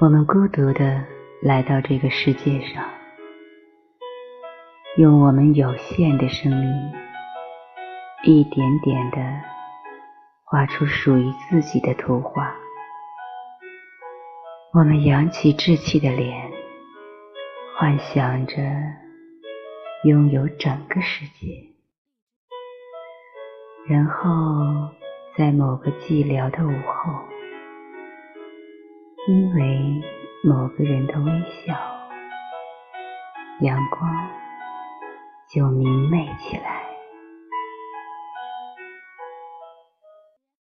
我们孤独的来到这个世界上，用我们有限的生命，一点点的画出属于自己的图画。我们扬起稚气的脸，幻想着拥有整个世界，然后在某个寂寥的午后。因为某个人的微笑，阳光就明媚起来。